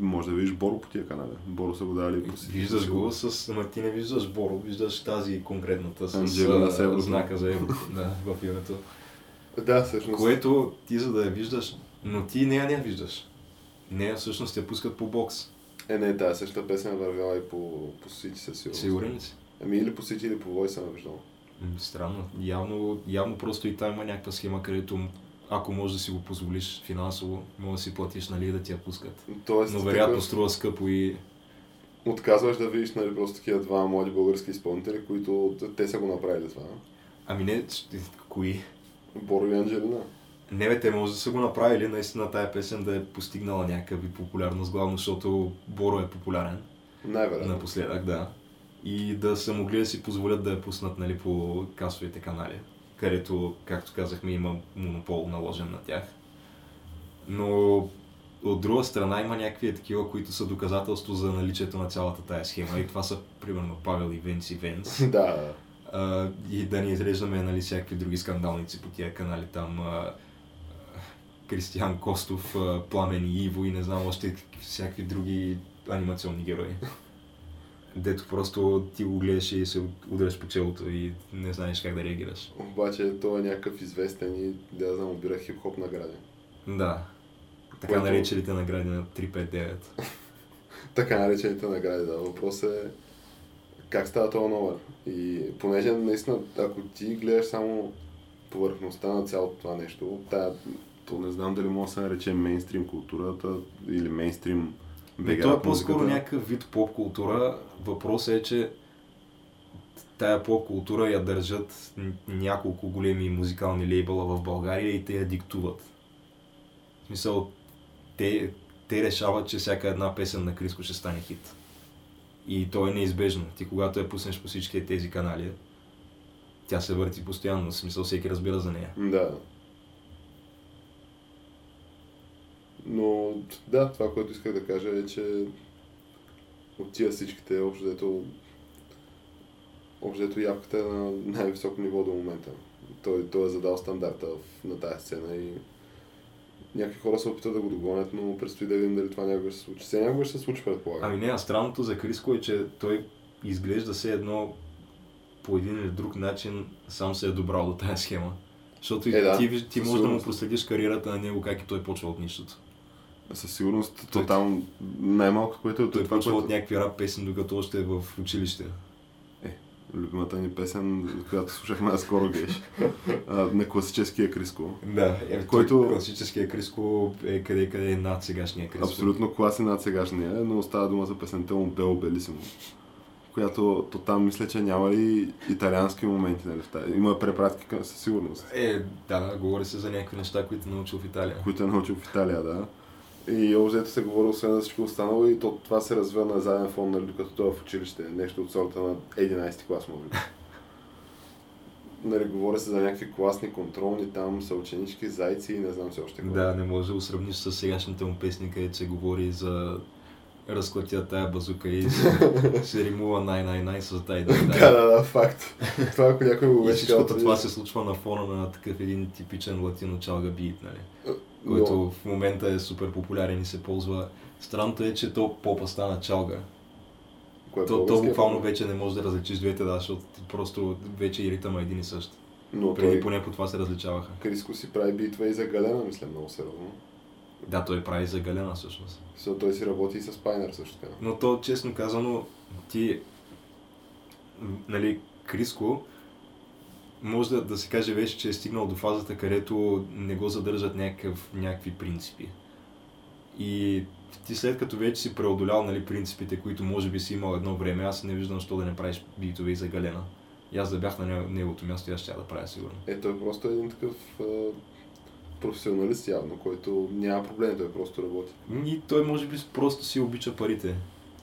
може да видиш Боро по тия канали. Боро са го дали по си. Виждаш го с... Ама ти не виждаш Боро, виждаш тази конкретната с Анджелина а, с еврото. знака за евро да, в името. Да, всъщност. Което ти за да я виждаш, но ти нея не я виждаш. Нея всъщност я пускат по бокс. Е, не, тази същата песен е вървяла и по, по Сити със сигурност. Сигурен ли си? Ами или по Сити, или по Войса съм виждал. Странно. Явно, явно просто и там има някаква схема, където ако можеш да си го позволиш финансово, може да си платиш, нали, да ти я пускат. Тоест, Но вероятно такъв струва скъпо и отказваш да видиш нали, просто такива два млади български изпълнители, които те са го направили това. Ами не, кои? Боро и Анджелина. Не бе, те може да са го направили, наистина тая песен да е постигнала някакъв вид популярност, главно защото Боро е популярен Най-вероятно. напоследък, да. И да са могли да си позволят да я пуснат нали, по касовите канали, където, както казахме, има монопол наложен на тях. Но от друга страна има някакви такива, които са доказателство за наличието на цялата тая схема. И това са, примерно, Павел и Венц и Венц. да, А, и да ни изреждаме нали, всякакви други скандалници по тия канали, там а, Кристиян Костов, а, Пламен и Иво и не знам още какви- всякакви други анимационни герои. Дето просто ти го гледаш и се удряш по челото и не знаеш как да реагираш. обаче той е някакъв известен и да знам, обира хип-хоп награди. Да. Така Което- наречените награди на 359. Така наречените награди, да. Въпрос е как става този номер. И понеже наистина, ако ти гледаш само повърхността на цялото това нещо, тая, то не знам дали може да се нарече мейнстрим културата или мейнстрим Бега то е по-скоро някакъв вид поп култура. Въпросът е, че тая поп култура я държат няколко големи музикални лейбъла в България и те я диктуват. В смисъл, те, те решават, че всяка една песен на Криско ще стане хит. И то е неизбежно. Ти когато я пуснеш по всички тези канали, тя се върти постоянно. В смисъл всеки разбира за нея. Да. Но да, това, което исках да кажа е, че от тия всичките, общо взето, общо взето явката е на най-високо ниво до момента. Той, той е задал стандарта в, на тази сцена и някакви хора се опитват да го догонят, но предстои да видим дали това някога ще се случи. Сега някога ще се случи, предполагам. Ами не, а странното за Криско е, че той изглежда се едно по един или друг начин сам се е добрал до тази схема. Защото Е, да, ти, ти можеш да му проследиш кариерата на него, как и той почва от нищото. Със сигурност, то там най-малко, което е Той това, което... от някакви рап песни, докато още е в училище. Любимата ни песен, която слушахме наскоро геш. на класическия Криско. Да, е, Който- класическия Криско е къде къде е над сегашния Криско. Абсолютно класен над сегашния, но става дума за песента му Бело Белисимо. Която то там мисля, че няма и италиански моменти, нали? Има препратки към, със сигурност, Е, да, говори се за някакви неща, които е научил в Италия. които е научил в Италия, да. И обзето се говори освен за всичко останало и то, това се развива на заден фон, нали, докато той е в училище. Нещо от сорта на 11 клас, може би. нали, говори се за някакви класни контролни там, съученички, зайци и не знам все още какво. Да, не може да го сравниш с сегашните му песни, където се говори за разклатя тая базука и се, се римува най-най-най с тай дай да, да, да, факт. това ако някой го И беше всичкото казал, това се случва на фона на такъв един типичен латино чалга бит, нали? Който в момента е супер популярен и се ползва. Странното е, че то попа стана чалга. кое е То, то буквално вече не може да различиш двете, да, защото ти просто вече и ритъма е един и същ. Но Преди той, поне по това се различаваха. Криско си прави битва и за Галена, мисля, много сериозно. Да, той прави за Галена всъщност. Защото той си работи и с Пайнер също така. Но то, честно казано, ти, нали, Криско, може да, да се каже вече, че е стигнал до фазата, където не го задържат някакъв, някакви принципи. И ти след като вече си преодолял нали, принципите, които може би си имал едно време, аз не виждам защо да не правиш битове и за Галена. И аз да бях на него- неговото място, и аз ще да правя сигурно. Е, той просто е един такъв а, професионалист явно, който няма проблем, той просто работи. И той може би просто си обича парите.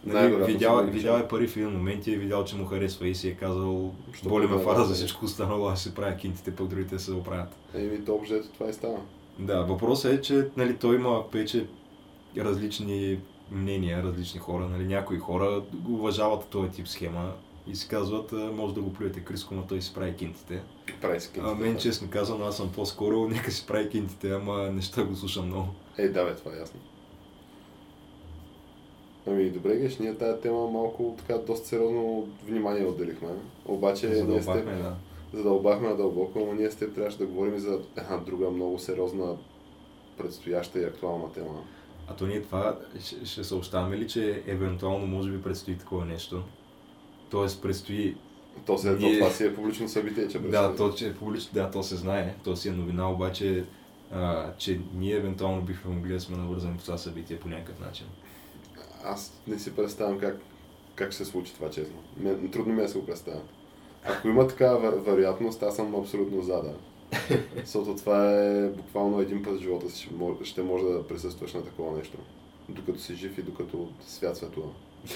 Нали, видял, си е- видял е пари в един момент и е видял, че му харесва и си е казал, Що боли ме фара за е. всичко останало, аз ще правя кинтите, пък другите се оправят. Еми, то обжето това и става. Да, въпросът е, че нали, той има вече различни мнения, различни хора. Нали, някои хора уважават този тип схема и си казват, «А, може да го плюете Криско, но той си прави кинтите. Прави си А кинтите, мен да. честно казано, аз съм по-скоро, нека си прави кинтите, ама неща го слушам много. Е, да, бе, това е ясно. Ами, добре, геш, ние тази тема малко така доста сериозно внимание отделихме. Обаче, ние с теб Задълбахме, да. задълбахме надълбоко, но ние с теб трябваше да говорим за една друга много сериозна предстояща и актуална тема. А то ние това ще, ще съобщаваме ли, че евентуално може би предстои такова нещо? Тоест предстои... То, се, Ние- то това си е публично събитие, че Да, предстои. то, че е публично, да, то се знае, то си е новина, обаче а, че ние евентуално бихме могли да сме навързани в това събитие по някакъв начин. Аз не си представям как, как ще се случи това, честно. Ме, трудно ми е да се го представя. Ако има такава ва- вероятност, аз съм абсолютно за, да. Защото това е буквално един път в живота си, ще мож- ще може да присъстваш на такова нещо. Докато си жив и докато свят светува.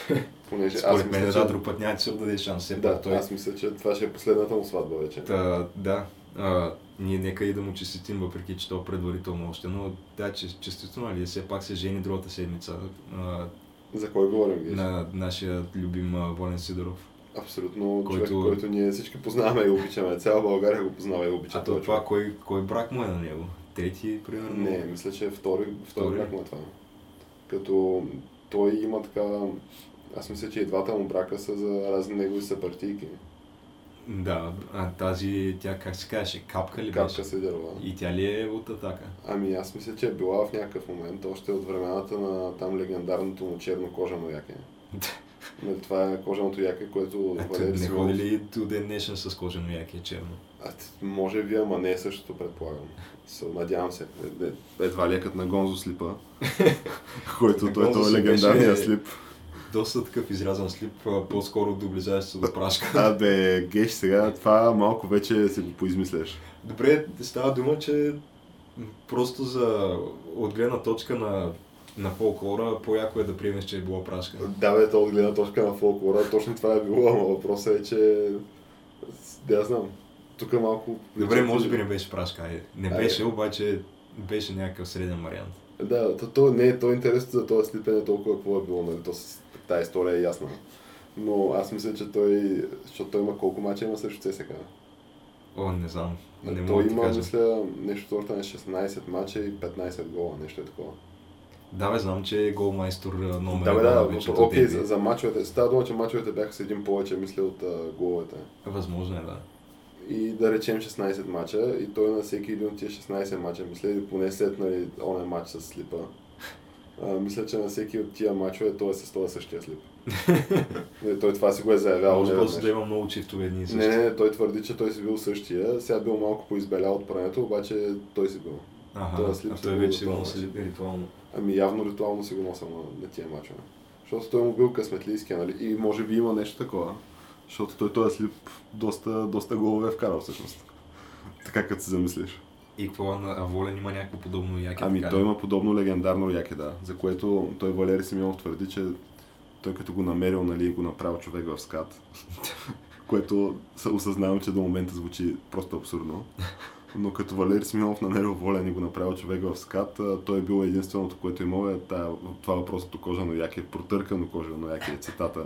Понеже аз Според мен мисля, че... друг път няма да даде шанс. Да, той... аз мисля, че това ще е последната му сватба вече. Та, да, а, ние нека и да му честитим, въпреки че то предварително още, но да, че, честито, нали, все пак се жени другата седмица а, За кой говорим, Геш? на нашия любим Волен Сидоров. Абсолютно Който- човек, който ние всички познаваме и обичаме. Цяла България го познава и обича. А това, човек. кой, кой брак му е на него? Трети, примерно? Не, мисля, че е втори, втори Втори? брак му е това. Като той има така... Аз мисля, че и двата му брака са за разни негови съпартийки. Да, а тази, тя как се казваше, капка ли Капка беше? Седерова. И тя ли е от атака? Ами аз мисля, че е била в някакъв момент, още от времената на там легендарното му черно кожано яке. Нали, това е кожаното яке, което Ето, Валери не Симеонов- ходи ли до ден днешен с кожено яке черно? А, може би, ама не е същото, предполагам. So, надявам се. Е, е, едва ли е като на Гонзо слипа, който той, е си легендарния слип. Доста такъв изрязан слип, по-скоро доближаващ се до прашка. Абе, геш, сега това малко вече си го поизмисляш. Добре, става дума, че просто за от гледна точка на, на фолклора, по-яко е да приемеш, че е била прашка. Да, бе, то от гледна точка на фолклора, точно това е било, ама въпросът е, че... Да, я знам. Тук малко... Добре, може би не беше прашка, айде. Не беше, обаче беше някакъв среден вариант. Да, то, то не е то интересно за този слип е не толкова какво е било, нали? То, с- тая история е ясна. Но аз мисля, че той, защото той има колко мача има срещу ЦСКА. О, не знам. Не той да има, кажа. мисля, нещо сорта на 16 мача и 15 гола, нещо е такова. Да, бе, знам, че е голмайстор номер Да, бе, да, на вечето окей, за, за мачовете. Става дума, че мачовете бяха с един повече, мисля, от а, головете. Възможно е, да. И да речем 16 мача, и той на всеки един от тия 16 мача, мисля, или поне след нали, оня матч с слипа, а, мисля, че на всеки от тия мачове той е с този същия слип. Той това си го е заявявал. Може просто да има много чифтове едни и същи. Не, не, той твърди, че той си бил същия. Сега бил малко поизбелял от прането, обаче той си бил. Ага, този слип а си той вече си го носи значи. ритуално. Ами явно ритуално си го носил на, на тия мачове. Защото той му бил късметлийския, нали? И може би има нещо такова. Защото той този слип доста, доста голове е вкарал всъщност. Така като се замислиш. И какво, на Волен има някакво подобно яке? Ами така той има подобно легендарно яке, да. За което той Валери Симеонов твърди, че той като го намерил, нали, го направил човек в скат. което осъзнавам, че до момента звучи просто абсурдно. Но като Валери Симеонов намерил волен и го направил човек в скат, той е бил единственото, което имало е тая, това въпросното кожано яке, протъркано кожано яке е цитата.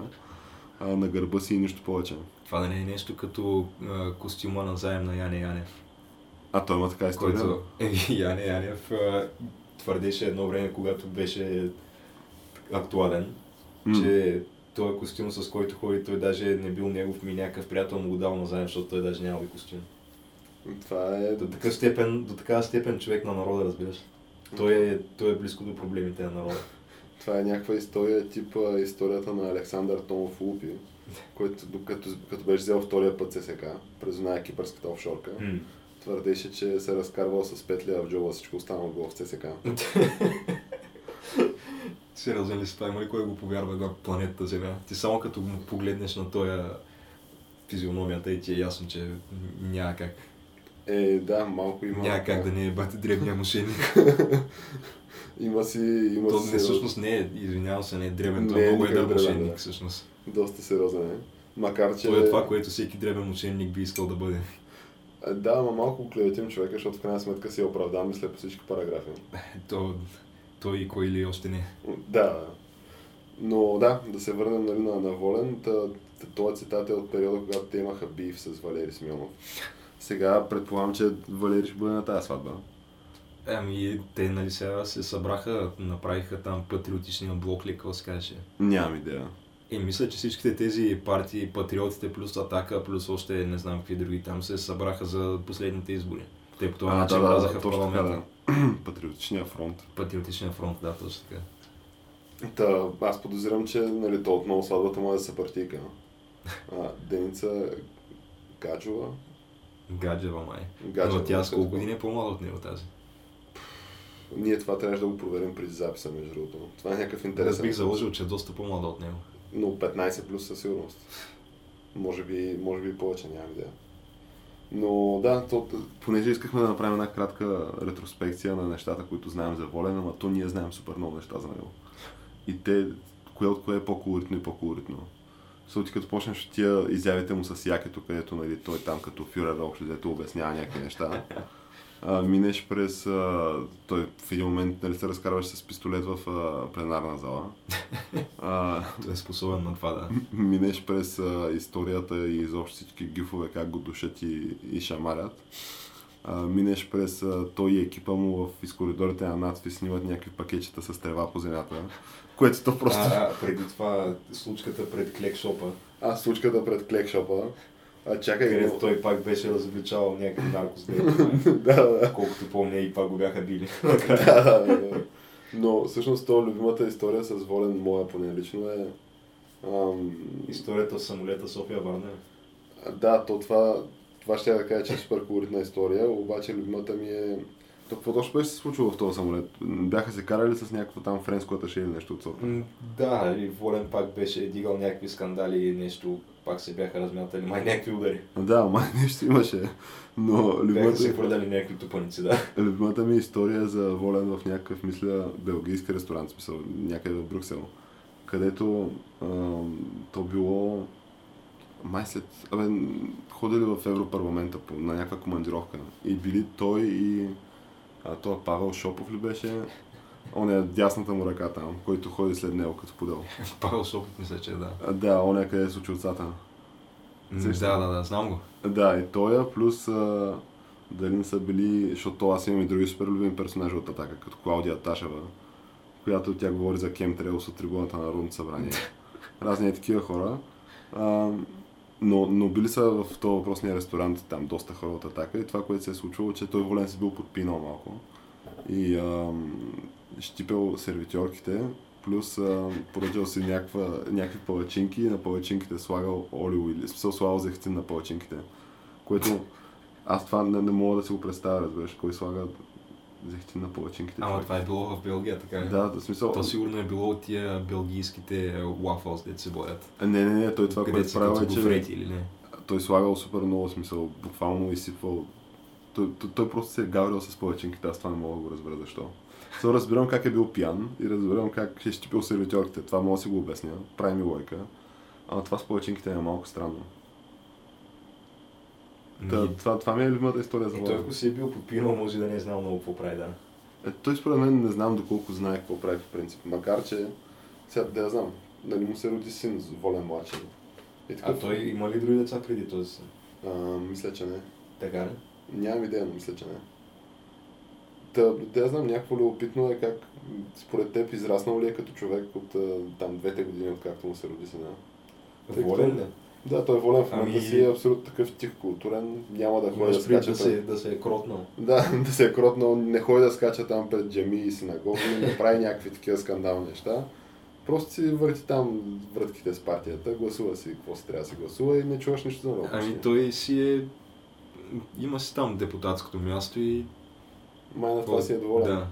На гърба си и нищо повече. Това да не е нещо като костюма на заем на Яне Янев. А той има така история. Който е, Яне Янев твърдеше едно време, когато беше актуален, М. че този костюм, с който ходи, той даже не бил негов ми някакъв приятел му го дал назаем, защото той даже няма и костюм. Това е... До такъв степен, до такава степен човек на народа, разбираш. Той е, той е близко до проблемите на народа. Това е някаква история, типа историята на Александър Томов Лупи, който докато, като беше взел втория път ССК, през оная кипърската офшорка, М. твърдеше, че се разкарвал с петля в джоба, всичко останало било в ЦСК. Сериозен ли си това? Има ли кой го повярва на планетата Земя? Ти само като му погледнеш на този физиономията и ти е ясно, че няма как. Е, да, малко има... Няма как да не е бати дребния мошенник. Има си... Има То си не, всъщност не е, извинявам се, не е дребен, той е е много едър дребен, мошенник да. всъщност. Доста сериозен е. Макар, че... Той е това, което всеки дребен мошенник би искал да бъде. Е, Да, ама малко клеветим човека, защото в крайна сметка си е оправдан, мисля, по всички параграфи. То, той и кой ли още не. Да. Но да, да се върнем нали, на, на Волен. Този цитат е от периода, когато те имаха бив с Валери Смилнов. Сега предполагам, че Валери ще бъде на тази сватба. Ами, те нали сега се събраха, направиха там патриотичния блок ли, какво се каже. Нямам идея. И мисля, че всичките тези партии, патриотите плюс Атака, плюс още не знам какви други там се събраха за последните избори. Те по това начин влязаха в точно така, парламента. да. Патриотичния фронт. Патриотичния фронт, да, точно така. Та, аз подозирам, че нали, то отново сватбата му е за партийка. А, Деница Гаджова. Гаджева май. Гаджева, Но тя с колко години е по-млада от него тази? Ние това трябваше да го проверим преди записа, между другото. Това е някакъв Аз интересен. бих въпрос. заложил, че е доста по-млада от него. Но 15 плюс със сигурност. Може би, може би повече, нямам идея. Но да, то, понеже искахме да направим една кратка ретроспекция на нещата, които знаем за Волен, ама то ние знаем супер много неща за него. И те, кое от кое е по-колоритно и по-колоритно. Защото ти като почнеш тия изявите му с якето, където нали, той там като фюрер общо взето обяснява някакви неща. А, минеш през... А, той в един момент нали, се разкарваш с пистолет в а, пленарна зала. А, Той е способен на това, да. минеш през а, историята и изобщо всички гифове, как го душат и, и шамарят. А, минеш през а, той и екипа му в из коридорите на надпис снимат някакви пакетчета с трева по земята, което то просто... А, преди това случката пред клекшопа, А, случката пред клекшопа. А, чакай, където той пак беше разобличавал някакви наркос, да, да. колкото помня и пак го бяха били. да, да, да. Но всъщност то любимата история с Волен, моя поне лично е... Ам, Историята с самолета София Варна. Да, то това, това ще я да кажа, че е супер колоритна история, обаче любимата ми е... То какво точно беше се случило в този самолет? Бяха се карали с някакво там френско аташе или нещо от сорта? Да, и Волен пак беше дигал някакви скандали и нещо, пак се бяха размятали, май някакви удари. Да, май нещо имаше. Но Бяха се любимата, хвърляли някакви тупаници, да. любимата ми история за Волен в някакъв, мисля, белгийски ресторант, смисъл, някъде в Брюксел, където ам, то било май след... Абе, ходили в Европарламента по, на някаква командировка. И били той и а, това Павел Шопов ли беше? Он е дясната му ръка там, който ходи след него като подел. Павел Шопов мисля, че да. А, да, он е къде с очилцата. М, Сещам. Да, да, да, знам го. Да, и той, плюс а, дали не са били, защото аз имам и други супер любими персонажи от Атака, като Клаудия Ташева, която тя говори за Кемтрейлс от трибуната на Народното събрание. Разни е такива хора. А, но, но били са в този въпросния ресторант, там доста хора от Атака и това, което се е случило, че той волен си бил подпинал малко. И ам, щипел сервитьорките, плюс а, поръчал си някаква, някакви палачинки и на палачинките слагал олио или смисъл слагал зехтин на палачинките. Което аз това не, не мога да си го представя, разбираш, кой слага зехтин на палачинките. Ама човек. това е било в Белгия, така ли? Да, да, смисъл. То сигурно е било от тия белгийските waffles, дето се боят. Не, не, не, той това, Къде което правил е, че гофрети или не? той слагал супер много смисъл, буквално изсипвал. Той, той, той просто се е гаврил с палачинките, аз това не мога да го разбера защо. Со разбирам как е бил пиян и разбирам как е щипил сервитьорките. Това мога да си го обясня. Прави ми лойка. Ама това с палачинките е малко странно. Та, Ми, това, това ми е любимата история за И той ако си е бил подпинал, може да не е знал много какво прави, да. Е, той според мен не знам доколко знае какво прави по принцип. Макар, че сега да я знам, нали му се роди син с Волен младши. И А такъв, той има ли други деца преди този син? а, мисля, че не. Така ли? Нямам идея, но мисля, че не. Та, да знам, някакво любопитно е как според теб израснал ли е като човек от там двете години, откакто му се роди сина. Волен ли? Да, той е волен в момента Ами- си е абсолютно такъв тих културен, няма да ходи да скача да се, да се е кротнал. Да, да се е кротнал, не ходи да скача там пред джами и синагоги, не прави някакви такива скандални неща. Просто си върти там вратките с партията, гласува си какво си трябва да си гласува и не чуваш нищо за. Ами той си е... Има си там депутатското място и... Май на това си е доволен. Да.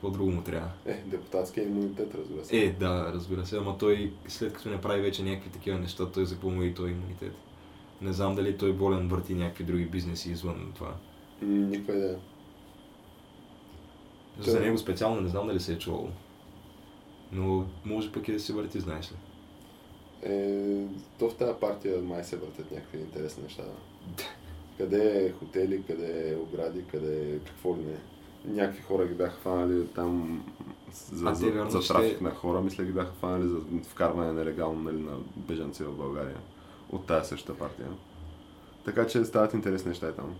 По-друго му трябва. Е, депутатския имунитет, разбира се. Е, да, разбира се, ама той след като не прави вече някакви такива неща, той запълва и той имунитет. Не знам дали той болен върти някакви други бизнеси извън това. Никаква идея. За Той- него специално не знам дали се е чувал. Но може пък и да се върти, знаеш ли. Е, то в тази партия май се въртят някакви интересни неща. Къде е хотели, къде е огради, къде е какво ли не. Някакви хора ги бяха фанали там за, А за, за трафик те- на хора, мисля ги бяха фанали за вкарване нелегално нали, на бежанци в България от тази същата партия. Така че стават интересни неща и там.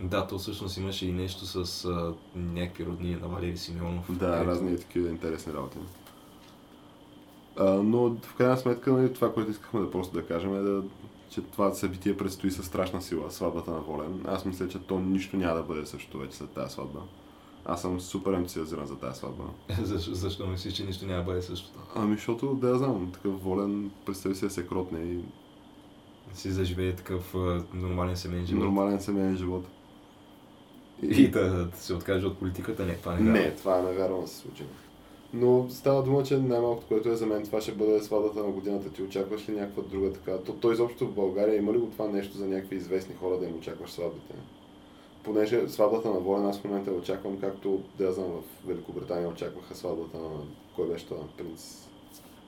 Да, то всъщност имаше и нещо с а, някакви роднини на Валери Симеонов. Да, където- разни такива интересни работи. А, но в крайна сметка нали, това, което искахме да просто да кажем е да, че това събитие предстои със страшна сила, сватбата на Волен. Аз мисля, че то нищо няма да бъде също вече след тази сватба. Аз съм супер ентусиазиран за тази сватба. защо, защо мислиш, че нищо няма да бъде същото? Ами, защото, да я знам, такъв Волен, представи да се кротне и Си заживее такъв а, нормален семейен живот. нормален семейен живот. И да, да се откаже от политиката, не, това не, Не, това не вярвам да се случи. Но става дума, че най-малкото, което е за мен, това ще бъде сватбата на годината. Ти очакваш ли някаква друга така? То, то изобщо в България има ли го това нещо за някакви известни хора да им очакваш сватбите? Понеже сватбата на Волен аз в момента я очаквам, както да знам в Великобритания очакваха сватбата на кой беше това? Принц,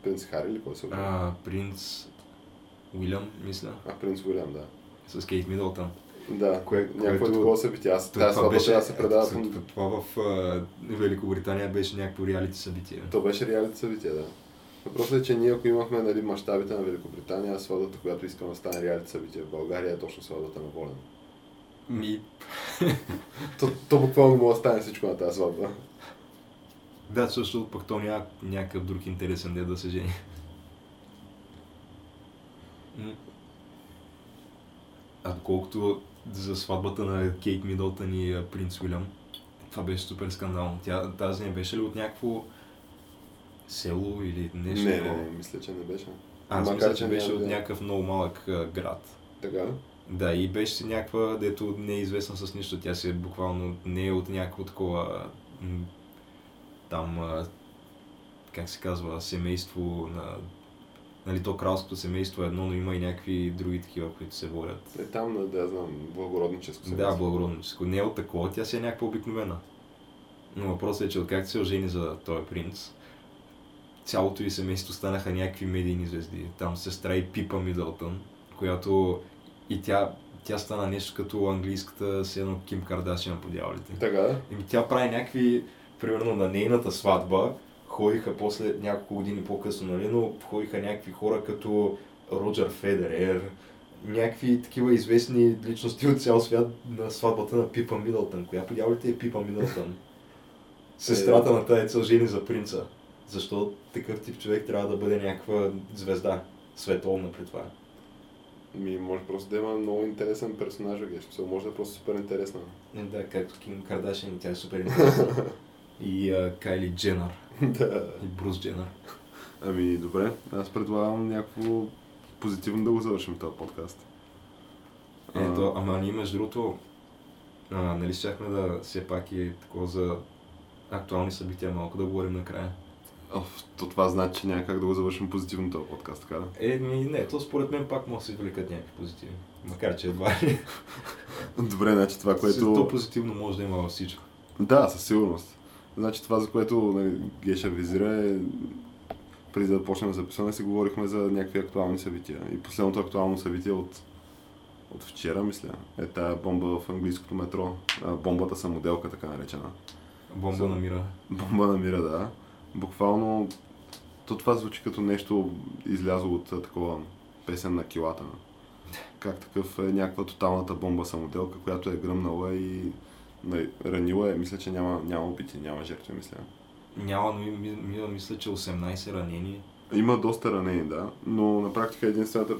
принц Хари или кой се обича? А, принц Уилям, мисля, А, принц Уилям, да. с Кейт Мидълтън. Да, Кое- някакво което- такова събитие. Аз тази това сватба трябва да се предава. ето, в- Това в а, Великобритания беше някакво реалити събитие. То беше реалити събитие, да. Въпросът е, че ние ако имахме нали, мащабите на Великобритания, сватбата, която искаме да стане реалити събитие в България е точно сватбата на Волен. Ми, То, то буквално може да стане всичко на тази сватба. да, защото пък то няма някакъв друг интересен ден да се жени. А доколкото за сватбата на Кейт Мидълтън и а, принц Уилям, това беше супер скандално. Тя, тази не беше ли от някакво село или нещо не, не, не, мисля, че не беше. Аз Макар, мисля, че беше няма от да- някакъв много малък а, град. Така. Да, и беше си някаква, дето не е известна с нищо. Тя си е буквално не е от някакво такова там, а, как се казва, семейство на... Нали, то кралското семейство е едно, но има и някакви други такива, които се водят. Е там, да знам, благородническо Да, семейство. благородническо. Не е от такова, тя си е някаква обикновена. Но въпросът е, че откакто се ожени за този принц, цялото и семейство станаха някакви медийни звезди. Там сестра и Пипа Мидълтън, която и тя, тя стана нещо като английската си едно Ким Кардашиан по дяволите. Така, да? Еми тя прави някакви, примерно на нейната сватба, ходиха после няколко години по-късно, нали, но ходиха някакви хора като Роджер Федерер, някакви такива известни личности от цял свят на сватбата на Пипа Мидълтън. Коя по дяволите е Пипа Мидълтън? Сестрата на тази цел жени за принца. Защо такъв тип човек трябва да бъде някаква звезда, световна при това? Ми, може просто да има много интересен персонаж, смисъл, може да е просто супер интересна. Е, Да, както Ким Кардашин, тя е супер интересна. И Кайли Дженър. да. И Брус Дженър. Ами, добре. Аз предлагам някакво позитивно да го завършим този подкаст. Ето, ама ние между другото, а, нали щяхме да все пак и такова за актуални събития малко да говорим накрая. Оф, то това значи, че няма как да го завършим позитивно този подкаст, така да? Е, ми, не, то според мен пак може да се извлекат някакви позитиви. Макар, че едва ли. Добре, значи това, То което... позитивно може да има във всичко. Да, със сигурност. Значи това, за което нали, Геша визира е... Преди да почнем да записваме, си говорихме за някакви актуални събития. И последното актуално събитие от, от вчера, мисля, е тая бомба в английското метро. А, бомбата самоделка, така наречена. Бомба За- намира. Бомба на мира, да. Буквално, то това звучи като нещо излязло от такова песен на килата. Как такъв е някаква тоталната бомба самоделка, която е гръмнала и ранила е. Мисля, че няма, няма убити, няма жертви, мисля. Няма, но ми, ми, ми, мисля, че 18 ранени. Има доста ранени, да, но на практика единствената,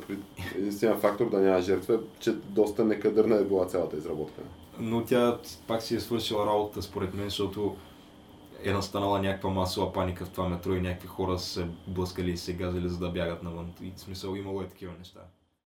единственият фактор да няма жертва е, че доста некадърна е била цялата изработка. Но тя пак си е свършила работата, според мен, защото е настанала някаква масова паника в това метро и някакви хора се блъскали и се газали за да бягат навън. И смисъл имало е такива неща.